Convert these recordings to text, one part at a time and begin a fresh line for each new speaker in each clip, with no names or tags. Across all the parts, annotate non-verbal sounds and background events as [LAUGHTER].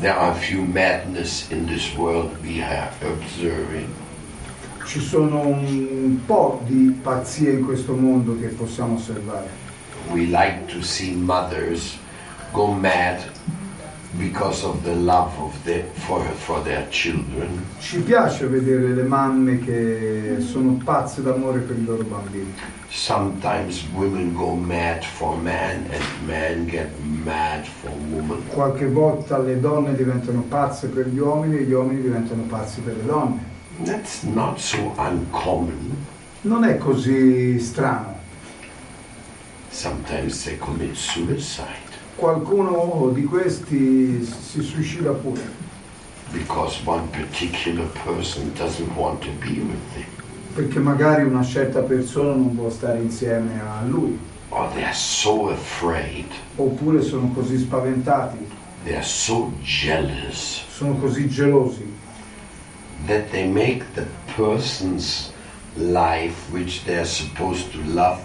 There are few madness in this world we are observing.
Ci sono un po' di pazzie in questo mondo che possiamo osservare.
We like to see mothers go mad because of the love of the, for, for their children.
Ci piace vedere le mamme che sono pazze d'amore per i loro bambini.
Sometimes women go mad for men and men get mad for women.
Qualche volta le donne diventano pazze per gli uomini e gli uomini diventano pazzi per le donne.
That's not so uncommon.
Non è così strano.
Sometimes they commit suicide
Qualcuno di questi si suicida pure.
Because one particular person doesn't want to be with them.
perché magari una certa persona non vuole stare insieme a lui.
Or they are so afraid,
oppure sono così spaventati,
they are so jealous.
Sono così gelosi.
That they make the person's life, which they are supposed to love.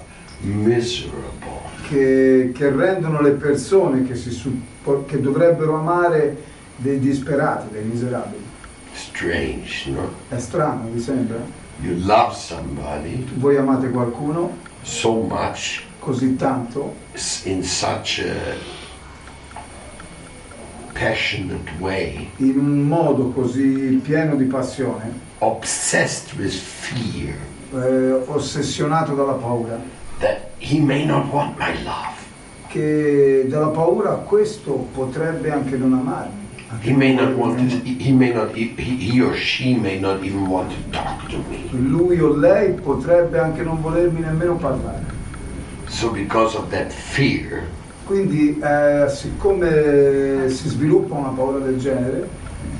Che, che rendono le persone che, si che dovrebbero amare dei disperati, dei miserabili.
Strange, no?
È strano, vi sembra?
You love somebody
Voi amate qualcuno?
so much
così tanto,
in such a passionate way,
in un modo così pieno di passione,
obsessed with fear.
Eh, ossessionato dalla paura,
that he may not want my love.
che dalla paura questo potrebbe anche non amarmi.
He may not want to, he may not, he, he or she may not even want to talk to me.
Lui o lei potrebbe anche non volermi nemmeno parlare.
So because of that fear,
Quindi, eh, siccome si sviluppa una paura del genere,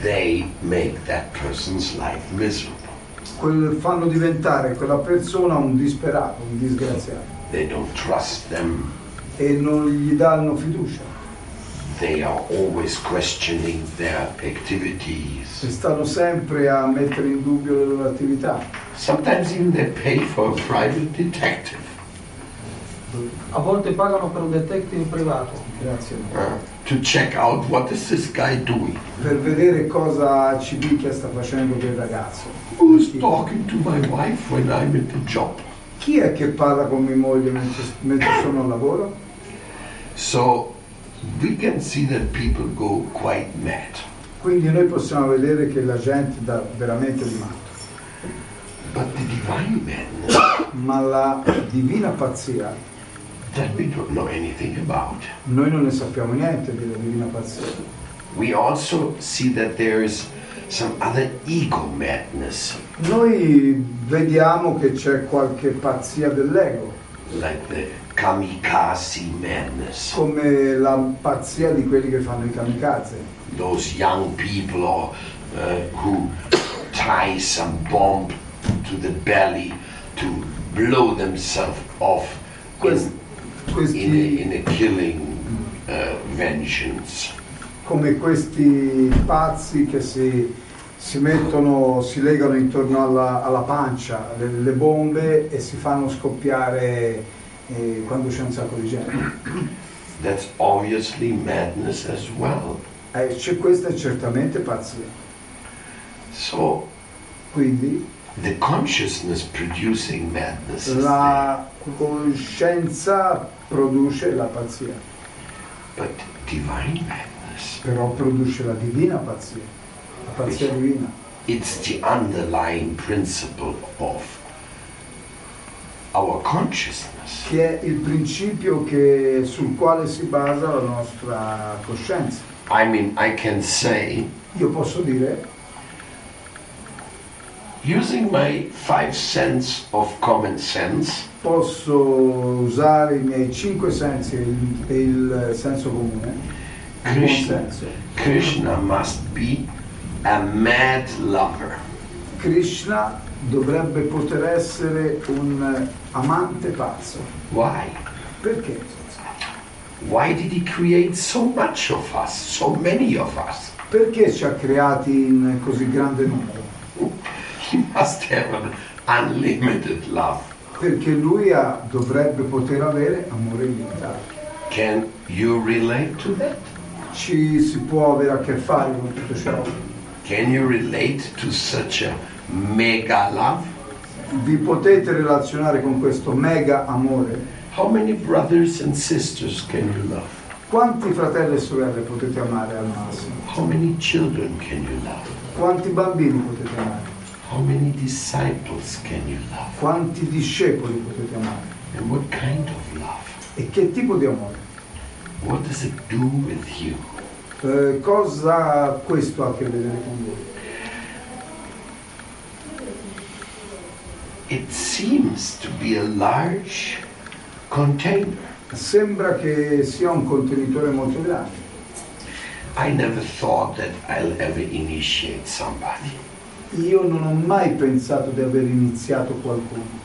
they make that person's life miserable.
Quel- fanno diventare quella persona un disperato, un disgraziato
They don't trust them.
e non gli danno fiducia
They are always questioning their
e stanno sempre a mettere in dubbio le loro attività.
Sometimes even they pay for a private detective
A volte pagano per un detective privato
Grazie.
uh, to check out what is this guy doing.
Per vedere cosa Civicchia sta facendo quel ragazzo.
Who's talking to my wife when I'm at the job?
Chi è che parla con mia moglie mentre, mentre sono al lavoro?
So we can see that people go quite mad.
Quindi noi possiamo vedere che la gente dà veramente di matto.
But the divine madness
Ma la divina pazzia,
that we don't know anything about.
noi non ne sappiamo niente della divina pazzia.
We also see that there is some other ego madness,
Noi vediamo che c'è qualche pazzia dell'ego,
like the kamikaze madness.
come la pazzia di quelli che fanno i kamikaze,
Those young people uh, who tie some bomb to the belly to blow themselves off
Questi,
in,
questi-
in, a, in a killing uh, vengeance.
come questi pazzi che si, si mettono, si legano intorno alla, alla pancia le, le bombe e si fanno scoppiare eh, quando c'è un sacco di gente. [CLEARS THROAT]
That's obviously madness as well.
Eh, c'è, questa è certamente pazzia.
So
Quindi
the consciousness producing madness
la coscienza produce la pazzia,
But divine madness,
però produce la divina pazzia, la pazzia divina.
it's the underlying principle of our consciousness.
che è il principio che- sul quale si basa la nostra coscienza.
I mean, I can say,
Io posso dire,
using my five cents of common sense,
posso usare i miei cinque sensi e il, senso comune,
Krishna,
senso.
Krishna must be a mad lover.
Krishna dovrebbe poter essere un amante pazzo.
Why?
Perché?
Why did he create so much of us, so many of us?
Perché ci ha creati in così grande numero?
He must have an unlimited love.
Perché lui ha- dovrebbe poter avere amore illimitato.
Can you relate to that?
ci si può avere a che fare con tutto ciò.
Can you relate to such a mega love?
Vi potete relazionare con questo mega amore?
How many brothers and sisters can you love?
Quanti fratelli e sorelle potete amare al massimo?
How many children can you love?
Quanti bambini potete amare?
How many disciples can you love?
Quanti discepoli potete amare?
And what kind of love?
E che tipo di amore?
What does it do with you?
Eh, cosa questo ha a che vedere con voi?
It seems to be a large container.
Sembra che sia un contenitore molto grande.
I never thought that I'll ever initiate somebody.
Io non ho mai pensato di aver iniziato qualcuno.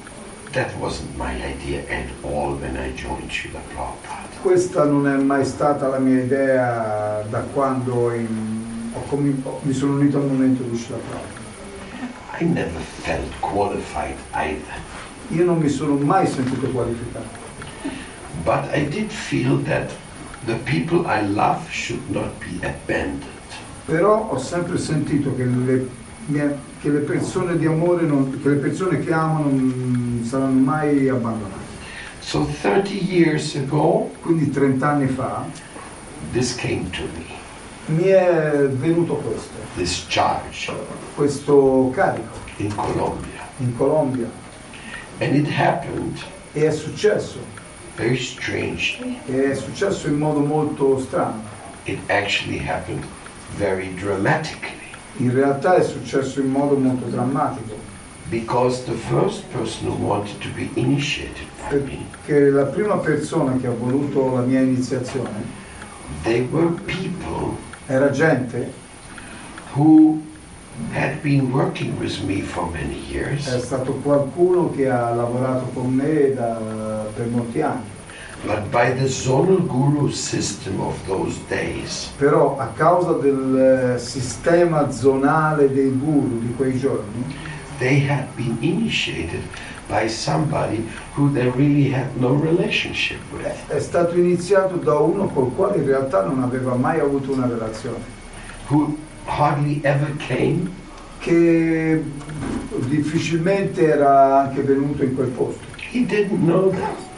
Questa non è mai stata la mia idea da quando in- ho ho- mi sono unito al momento di Srila Prabhupada.
I never felt qualified either.
Io non mi sono mai sentito qualificato,
But I did feel that the people I love should not be abandoned.
però ho sempre sentito che le, che le persone di amore, non- che le persone che amano non saranno mai abbandonate.
So 30 years ago,
Quindi 30 anni fa
this came to me,
mi è venuto questo,
this charge
questo carico
in Colombia.
in Colombia
And it happened
e è successo,
very strangely.
e è successo in modo molto strano.
It actually happened very dramatically.
In realtà è successo in modo molto drammatico, perché la prima persona che ha voluto la mia iniziazione
they were people
era gente,
who had been working with me for many
è
years,
stato qualcuno che ha lavorato con me da- per molti anni, però a causa del eh, sistema zonale dei guru di quei giorni
they had been initiated by somebody who they really had no relationship with.
è stato iniziato da uno col quale in realtà non aveva mai avuto una relazione,
who hardly ever came,
che difficilmente era anche venuto in quel posto.
he didn't know them.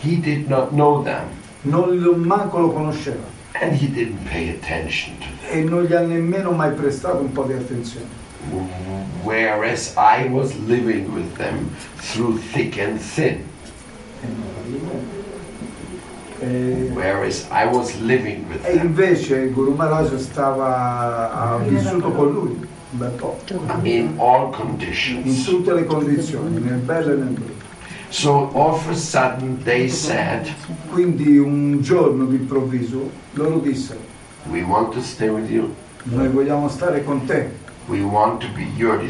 He did not know them,
Non lo- manco lo conosceva
and he didn't pay attention to them.
e non gli ha nemmeno mai prestato un po' di attenzione.
Whereas I was living with them through thick and thin.
E,
Whereas I was living with
e
them
invece Guru Maharaj stava, ha vissuto con lui un bel po',
in all
in
conditions.
tutte le condizioni, nel bello e nel brutto.
So all of a sudden they said,
Quindi un giorno d'improvviso loro dissero,
We want to stay with you.
noi vogliamo stare con te,
We want to be your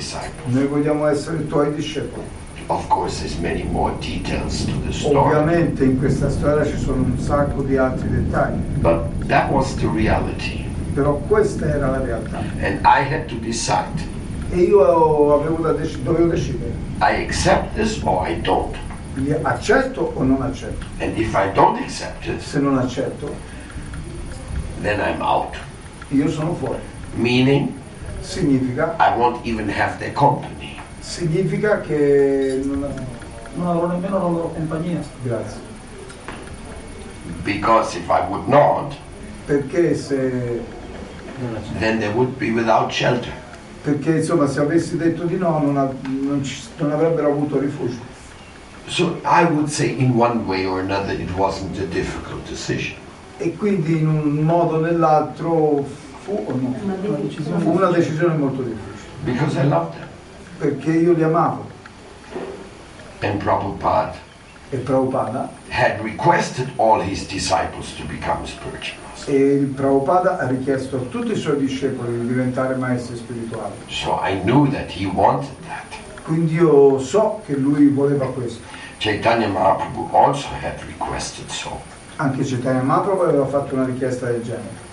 noi vogliamo essere tuoi discepoli.
Of course, there's many more details to the story.
Ovviamente in questa storia ci sono un sacco di altri dettagli,
But that was the reality.
però questa era la realtà.
And I had to decide.
E io avevo da dec- dovevo decidere,
I accept this or I don't.
Gli accetto o non accetto.
And if I don't accept it,
Se non accetto,
then I'm out.
io sono fuori.
Meaning,
Significa,
I won't even have their company.
significa che non...
Non avrò nemmeno la loro compagnia.
Grazie.
Because if I would not,
Perché se...
then they would be without shelter.
Perché insomma se avessi detto di no non, non ci- non avrebbero avuto rifugio.
So I would say, in one way or another, it wasn't a difficult decision.
E quindi in un modo o nell'altro fu, o no,
Una decisione.
fu una decisione molto difficile.
Because I loved them.
Perché io li amavo.
And Prabhupada
E Prabhupada,
had requested all his disciples to become spiritual
e il Prabhupada ha richiesto a tutti i suoi discepoli di diventare maestri spirituali.
So I knew that he wanted that.
Quindi io so che lui voleva questo.
Chaitanya Mahaprabhu also had requested so.
Anche Chaitanya Mahaprabhu aveva fatto una richiesta del genere.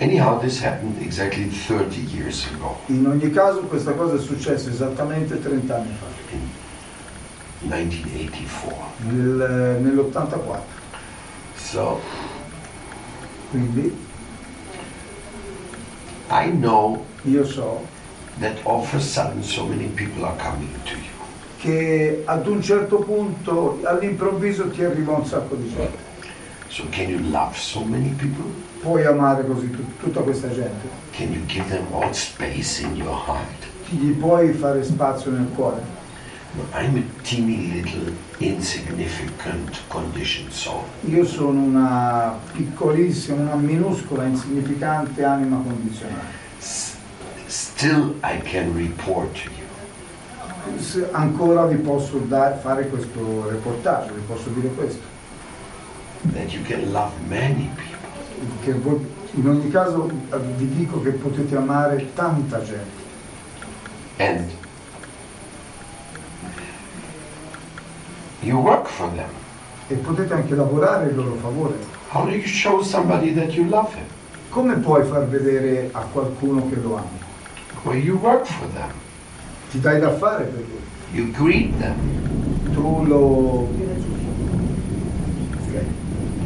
Anyhow, this happened exactly 30 years ago,
In ogni caso questa cosa è successa esattamente 30 anni fa,
in 1984.
nel- nell'84.
So
Quindi
I know
io so
that all of a sudden so many people are coming to you.
Che ad un certo punto all'improvviso ti arriva un sacco di gente.
So can you love so many people?
Puoi amare così tut- tutta questa gente,
Can you give them all space in your heart?
gli puoi fare spazio nel cuore.
I'm a teeny little insignificant conditioned soul.
Io sono una piccolissima, una minuscola, insignificante anima condizionata.
S- still I can report to you.
Ancora vi posso da- fare questo reportage, vi posso dire questo,
that you can love many people.
che voi- in ogni caso eh, vi dico che potete amare tanta gente
And you work for them.
e potete anche lavorare in loro favore.
How do you show somebody that you love him?
Come puoi far vedere a qualcuno che lo ami?
Well, you work for them.
Ti dai da fare per lui,
You greet them.
tu lo,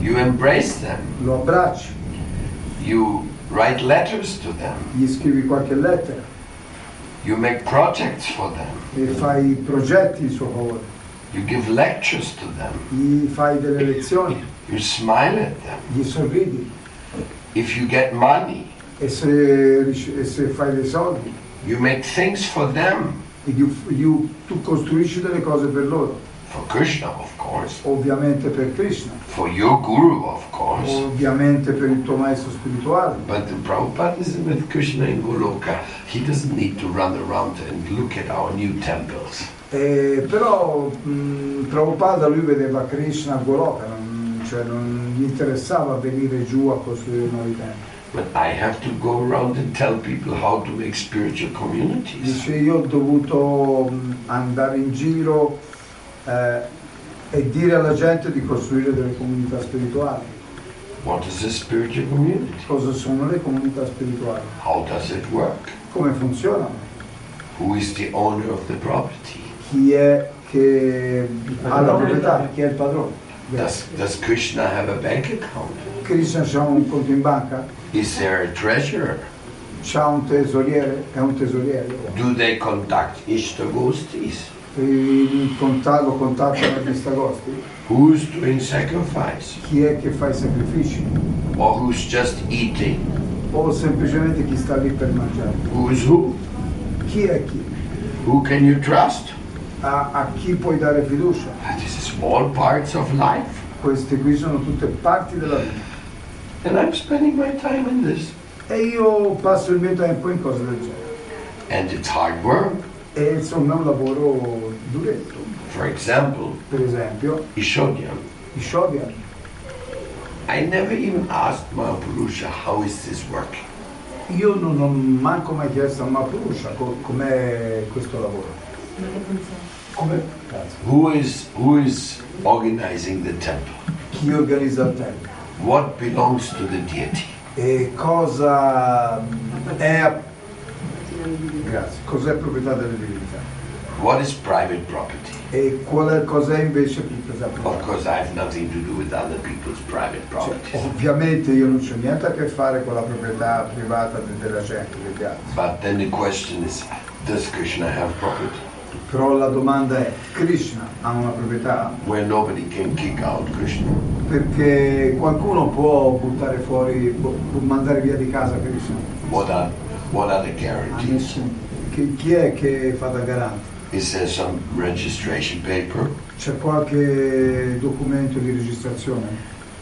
You embrace them.
lo abbracci,
You write letters to them.
gli scrivi qualche lettera
You make projects for them.
e fai progetti in suo favore,
You give lectures to them.
gli fai delle lezioni,
You smile at them.
gli sorridi
If you get money,
e se, e se fai dei soldi
you make things for them.
gli- gli- tu costruisci delle cose per loro,
For Krishna, of course.
ovviamente per Krishna,
For your guru, of course.
ovviamente per il tuo maestro spirituale.
But the Prabhupada is with Krishna in Goloka. He doesn't need to run around and look at our new temples.
Eh, però mh, Prabhupada lui vedeva Krishna a Goloka, non, cioè non gli interessava venire giù a costruire nuovi templi.
But I have to go around and tell people how to make spiritual communities.
Dice io ho dovuto mh, andare in giro eh, e dire alla gente di costruire delle comunità spirituali.
What is a spiritual community?
Cosa sono le comunità spirituali?
How does it work?
Come funzionano?
Who is the owner of the property?
Chi è che ha la proprietà? Chi è il padrone?
Does, does Krishna have a bank account?
Krishna ha un conto in banca?
Is there a treasurer?
C'ha un tesoriere? È un tesoriere?
Do they conduct Ishtagostis?
Il contatto, lo contattano gli stagosti?
Who's doing sacrifice?
Chi è che fa i sacrifici?
Or who's just eating?
O semplicemente chi sta lì per mangiare?
Who's who?
Chi è chi?
Who can you trust?
A, a chi puoi dare fiducia?
This is all parts of life.
Queste qui sono tutte parti della vita.
And I'm spending my time in this.
E io passo il mio tempo in cose del genere.
And it's hard work.
E insomma è un lavoro duretto.
For example,
Per esempio,
Ishodhyan.
i Shodhyan.
I never even asked Mahapurusha, how is this working?
Io non ho manco mai chiesto a Mahaprusha co- com'è questo lavoro. Come?
Who is, who is organizing the temple?
Chi organizza il tempio?
What belongs to the deity?
E cosa è, grazie, cos'è proprietà delle divinità?
What is private property?
E qual è, cos'è invece proprietà
Of
privata?
course, I have nothing to do with other people's private
Cioè,
properties.
ovviamente io non c'ho niente a che fare con la proprietà privata de- della gente, degli altri.
But then the question is, does Krishna have property?
Però la domanda è, Krishna ha una proprietà?
Where nobody can kick out Krishna.
Perché qualcuno può buttare fuori, può mandare via di casa Krishna?
What are, what are the guarantees?
Chi, chi è che fa da garante?
Is there some registration paper?
C'è qualche documento di registrazione?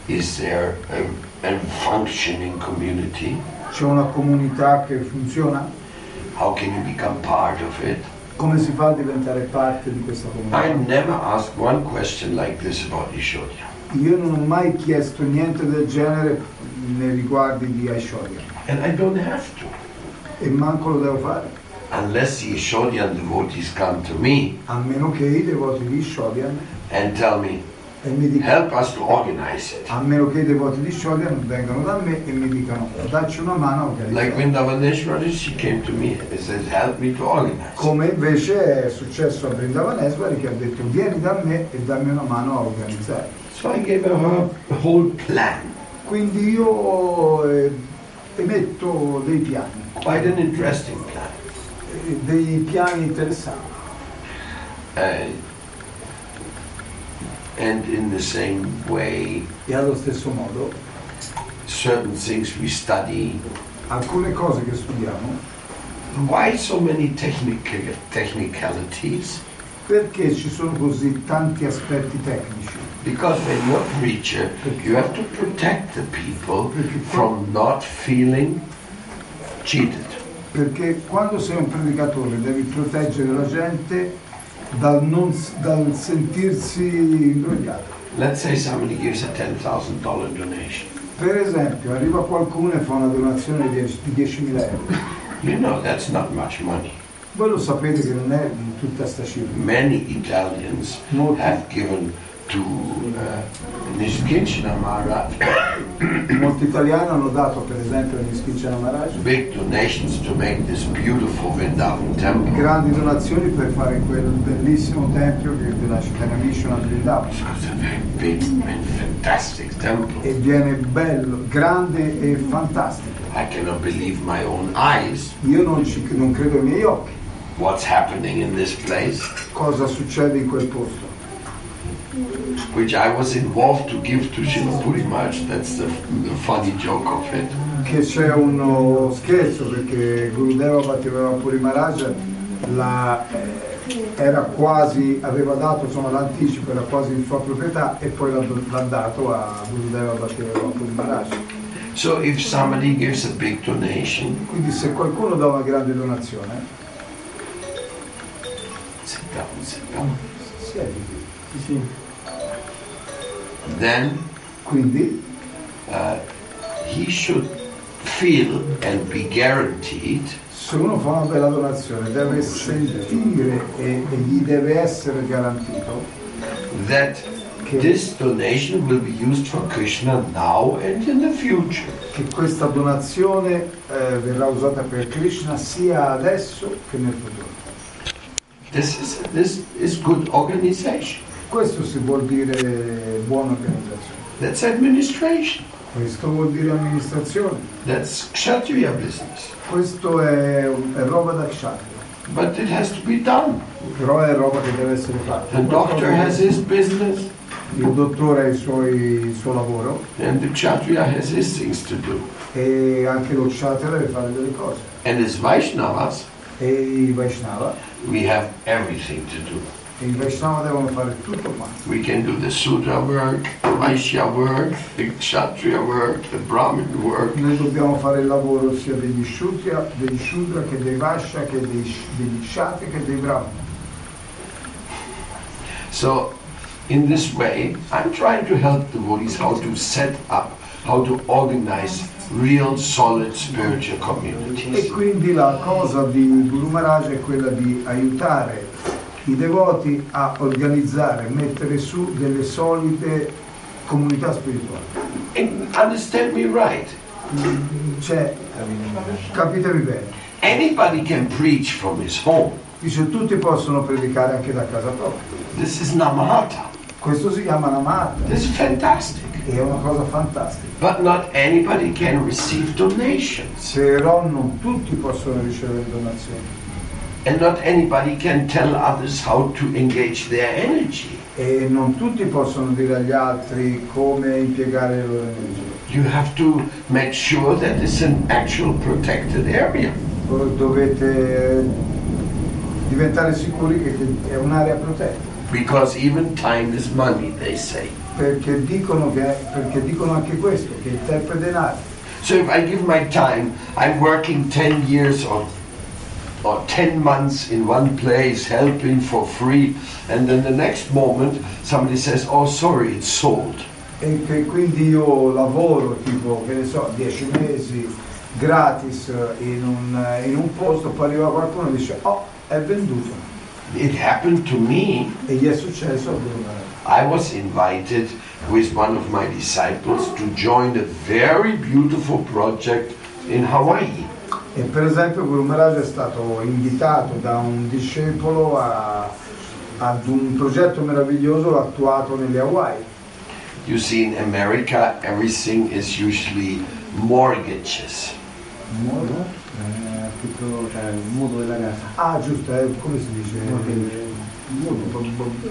Is there a, a functioning community?
C'è una comunità che funziona?
How can you become part of it?
Come si fa a diventare parte di questa
I
comunità?
never asked one question like this about Ishodhya.
Io non ho mai chiesto niente del genere nei riguardi di Aishwarya
And I don't have to.
e manco lo devo fare,
Unless the Ishodhyan devotees come to me
a meno che i devoti di Shodhyan
and tell me,
e mi dicano,
help us to organize it.
a meno che i devoti di Shodhyan vengano da me e mi dicano dacci una mano a
Like
organizzare.
Vindavaneshwari, she came to me and said, help me to organize.
Come invece è successo a Brindavaneswari che ha detto vieni da me e dammi una mano a organizzare.
So I gave her a whole plan.
quindi io eh, emetto dei piani,
Quite an interesting plan.
eh, dei piani interessanti.
Uh, and in the same way,
E allo stesso modo
certain things we study.
alcune cose che studiamo,
Why so many technical technicalities?
perché ci sono così tanti aspetti tecnici?
Because when you're a preacher, you have to protect the people from not feeling cheated.
Perché quando sei un predicatore devi proteggere la gente dal, non, dal sentirsi imbrogliato.
Let's say somebody gives a $10,000 donation.
Per esempio, arriva qualcuno e fa una donazione di 10 di 10.000 euro.
You know that's not much money.
Voi lo sapete che non è tutta sta cifra.
Many Italians
Molti,
have given to uh, Nishkinchina Maharaj
molti italiani hanno dato per esempio a Niskinchana Maharaj
big donations to make this beautiful Vrindavan temple.
grandi donazioni per fare quel bellissimo tempio Chitanamishana Vrindavan.
It's a very big and fantastic temple.
E viene bello, grande e fantastico.
I cannot believe my own eyes.
Io non, ci, non credo ai miei occhi
What's happening in this place,
cosa succede in quel posto.
Which I was involved to give to Shilapuri Maharaj. That's the, the funny joke of it.
Che c'è uno scherzo perché Gurudeva Bhattivara Puri Maharaj la, eh, era quasi, aveva dato insomma, l'anticipo, era quasi in sua proprietà e poi l'ha, l'ha dato a Gurudeva Bhattivara Puri Maharaj.
So if somebody gives a big donation,
Quindi se qualcuno dà una grande donazione,
sit down, sit down.
siediti.
Sì.
Then
Quindi
uh, he should feel and be guaranteed
se uno fa una bella donazione deve sentire e, e gli deve essere garantito
that
che,
this donation will be used for Krishna now and in the future.
che questa donazione eh, verrà usata per Krishna sia adesso che nel futuro.
This is this is good organization.
Questo si vuol dire buona organizzazione.
That's administration.
Questo vuol dire amministrazione.
That's kshatriya business.
Questo è, è roba da kshatriya,
But it has to be done.
però è roba che deve essere fatta.
The doctor has his business,
Il dottore ha i suoi- il suo lavoro
and the kshatriya has his things to do.
e anche lo kshatriya deve fare delle cose.
And as Vaishnavas,
E i Vaishnava,
we have everything to do.
E i Vaishnava devono fare tutto quanto.
We can do the Sudra work, the Vaishya work, the Kshatriya work, the Brahmin work.
Noi dobbiamo fare il lavoro sia degli Shudra, degli Shudra che dei Vaishya, che dei, degli Kshatriya, che dei Brahmana.
So, in this way, I'm trying to help devotees how to set up, how to organize real solid spiritual
E
communities.
quindi la cosa di Guru Maharaj è quella di aiutare i devoti a organizzare, mettere su delle solide comunità spirituali.
And understand me right.
Cioè, capitemi bene,
Anybody can preach from his home.
dice tutti possono predicare anche da casa propria.
This is Namahata.
Questo si chiama Namata,
This is fantastic.
è una cosa fantastica.
But not anybody can receive donations.
Però non tutti possono ricevere donazioni
And not anybody can tell others how to engage their energy.
e non tutti possono dire agli altri come impiegare le loro energie.
You have to make sure that it's an actual protected area.
Dovete diventare sicuri che è un'area protetta.
Because even time is money, they say.
Perché dicono, che, perché dicono anche questo, che il tempo è denaro.
So if I give my time, I'm working 10 years or, or 10 months in one place, helping for free, and then the next moment somebody says, oh, sorry, it's sold.
E che quindi io lavoro tipo, che ne so, 10 mesi gratis eh, in un, eh, in un posto, poi arriva qualcuno e dice oh, è venduto.
It happened to me.
E gli è successo a Bruno.
I was invited with one of my disciples to join a very beautiful project in Hawaii.
E per esempio Guru Maharaj è stato invitato da un discepolo a- ad un progetto meraviglioso attuato nelle Hawaii.
You see, in America, everything is usually mortgages.
Mutuo, eh, affitto, cioè il mutuo della casa.
Ah, giusto, eh, come si dice?
Mortgage.
Eh, mutuo,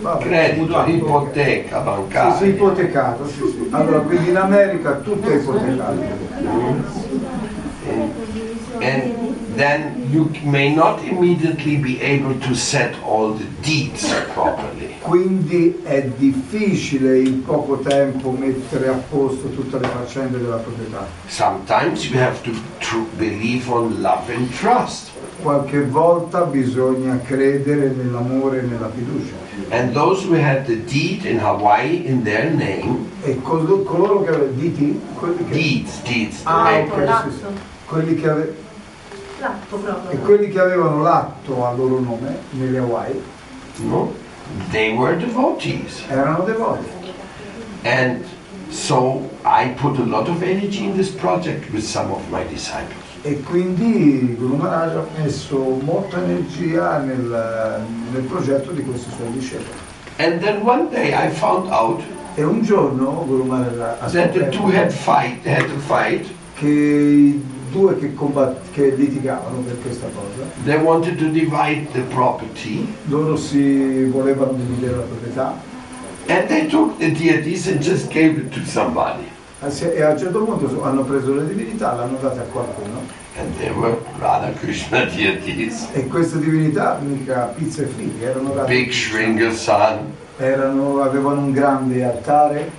vabbè,
Credito, ipoteca bancaria.
Sì, sì, ipotecato, sì, sì. Allora, quindi in America tutto è ipotecato.
And then you may not immediately be able to set all the deeds properly.
Quindi è difficile in poco tempo mettere a posto tutte le faccende della proprietà.
Sometimes you have to tr- believe on love and trust.
Qualche volta bisogna credere nell'amore e nella fiducia.
And those who had the deed in Hawaii in their name,
E col- coloro che avevano che,
deeds, deeds,
Ah, sì. quelli che ave-
L'atto proprio.
e quelli che avevano l'atto a loro nome nelle Hawaii
no? they were devotees.
erano devoti.
And so I put a lot of energy in this project with some of my disciples.
E quindi Guru Maharaj ha messo molta energia nel, nel progetto di questi suoi discepoli.
And then one day I found out
E un giorno Guru Maharaj ha
that the two had fight had a fight.
che i due che, combat- che litigavano per questa cosa,
They wanted to divide the property,
loro si volevano dividere la proprietà
and they took the deities and just gave it to somebody.
e e a un certo punto hanno preso le divinità, l'hanno date a qualcuno
And they were Radha Krishna [LAUGHS] deities.
e queste divinità mica pizza e figli, erano date
Big Shringa San.
erano- avevano un grande altare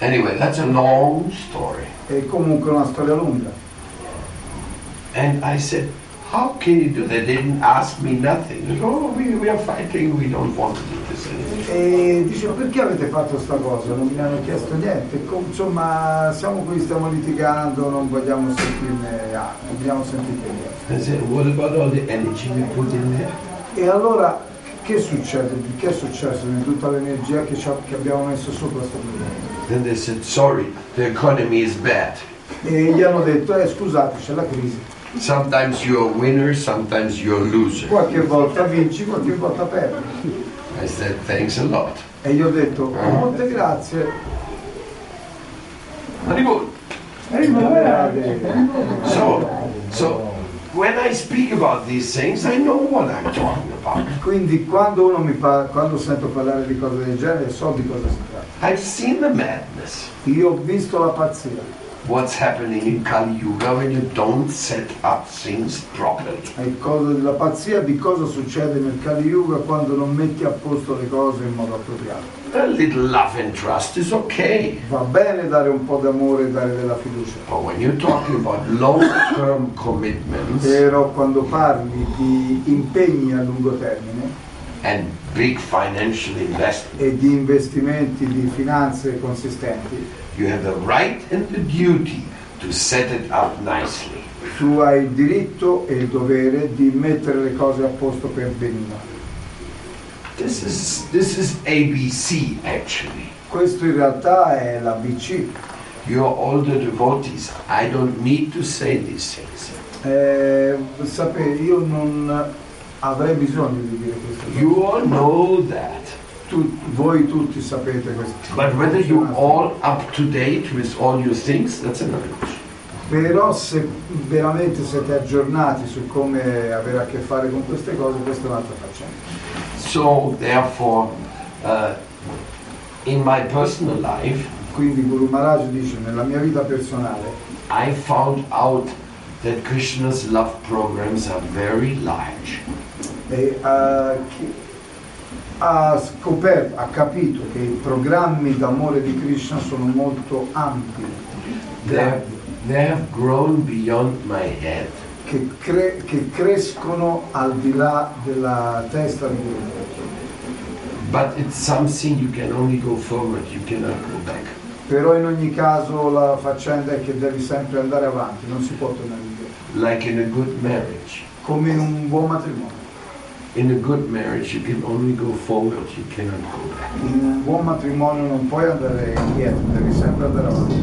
Anyway, that's a long story.
e comunque una storia lunga.
And I said, how can you do that? They didn't ask me nothing. Said, oh, we, we are fighting, we don't want to do this anymore.
E dicevo perché avete fatto sta cosa? Non mi hanno chiesto niente, insomma siamo qui, stiamo litigando, non vogliamo sentirne, ah, non vogliamo sentirne niente.
I said, what about all the energy we put in there?
E allora che succede? Che è successo di tutta l'energia che, che abbiamo messo su questo problema?
Then they said, sorry, the economy is bad.
E gli hanno detto, eh scusate, c'è la crisi,
Sometimes you're a winner, sometimes you're a loser.
qualche volta vinci, qualche volta perdi.
I said, thanks a lot.
E gli ho detto, molte grazie.
Haribol.
Arrivederci.
So, so when I speak about these things, I know what I'm talking about.
Quindi quando uno mi fa, quando sento parlare di cose del genere so di cosa si tratta.
I've seen the madness.
Io ho visto la pazzia.
What's happening in Kali Yuga when you don't set up things properly.
È cosa della pazzia di cosa succede nel Kali Yuga quando non metti a posto le cose in modo appropriato.
A little love and trust is okay.
Va bene dare un po' d'amore e dare della fiducia,
But when you're talking about long-term commitments
però quando parli di impegni a lungo termine
and big financial investment,
e di investimenti di finanze consistenti,
you have the right and the duty to set it up nicely.
tu hai il diritto e il dovere di mettere le cose a posto per benino.
This is this is ABC actually.
Questo in realtà è la BC.
You're older devotees. I don't need to say these things.
Eh, sapete, io non avrei bisogno di dire queste cose.
You all know that.
Tu- voi tutti sapete questo.
But whether you're all up to date with all your things, that's another question.
Però se veramente siete aggiornati su come avere a che fare con queste cose, questa è un'altra faccenda.
So therefore, uh, in my personal life,
Quindi Guru Maharaj dice, nella mia vita personale,
I found out that Krishna's love programs are very large.
e, chi- ha scoperto, ha capito che i programmi d'amore di Krishna sono molto ampi,
They have,
grandi,
they have grown beyond my head.
che, cre- che crescono al di là della testa di Guru.
But it's something you can only go forward, you cannot go back.
Però in ogni caso la faccenda è che devi sempre andare avanti, non si può tornare indietro,
Like in a good marriage.
come in un buon matrimonio.
In a good marriage, you can only go forward, you cannot go back.
In un buon matrimonio non puoi andare indietro, devi sempre andare avanti.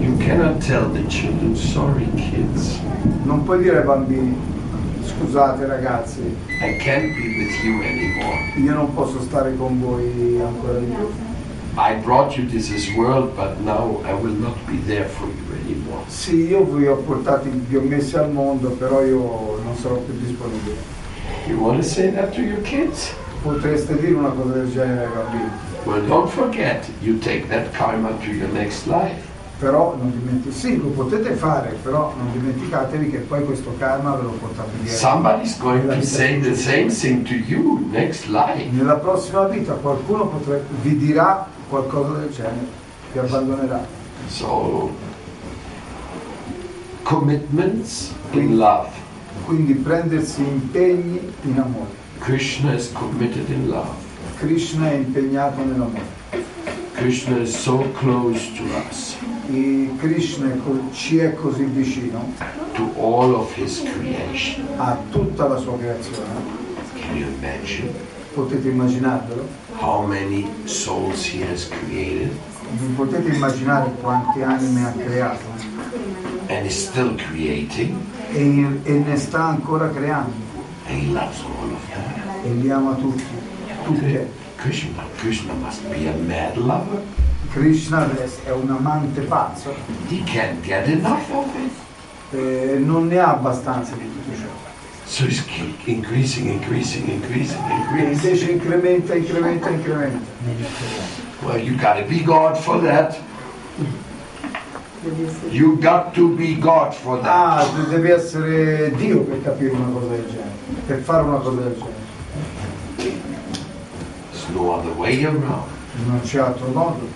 You cannot tell the children, sorry kids,
Non puoi dire ai bambini, scusate ragazzi,
I can't be with you anymore.
io non posso stare con voi ancora di più.
I brought you to this world, but now I will not be there for you anymore.
Sì, io vi ho portati, vi ho messi al mondo, però io non sarò più disponibile.
You want to say that to your kids?
Potreste dire una cosa del genere ai bambini,
Well, don't forget, you take that karma to your next life.
però non dimenticate, sì, lo potete fare, però non dimenticatevi che poi questo karma ve lo portate dietro.
Somebody's going to say the same thing to you next life.
Nella prossima vita qualcuno potrebbe, vi dirà qualcosa del genere, vi abbandonerà.
So, commitments in love.
Quindi prendersi impegni in amore.
Krishna is committed in love.
Krishna è impegnato nell'amore.
Krishna is so close to us,
E Krishna ci è così vicino
to all of his creation.
a tutta la sua creazione.
Can you imagine
Potete immaginarvelo?
how many souls he has created
Vi potete immaginare quante anime ha creato?
and is still creating?
E, e ne sta ancora creando. E li ama tutti. Tutte.
Krishna, Krishna must be a mad lover.
Krishna è un amante pazzo.
He can't get enough of it.
eh, non ne ha abbastanza di tutto ciò.
So he's keep increasing, increasing, increasing,
E
increasing.
invece incrementa, incrementa, incrementa.
Well, you gotta be God for that. You got to be God for
Ah,
that.
de- devi essere Dio per capire una cosa del genere, per fare una cosa del genere.
There's no other way around.
Non c'è altro modo.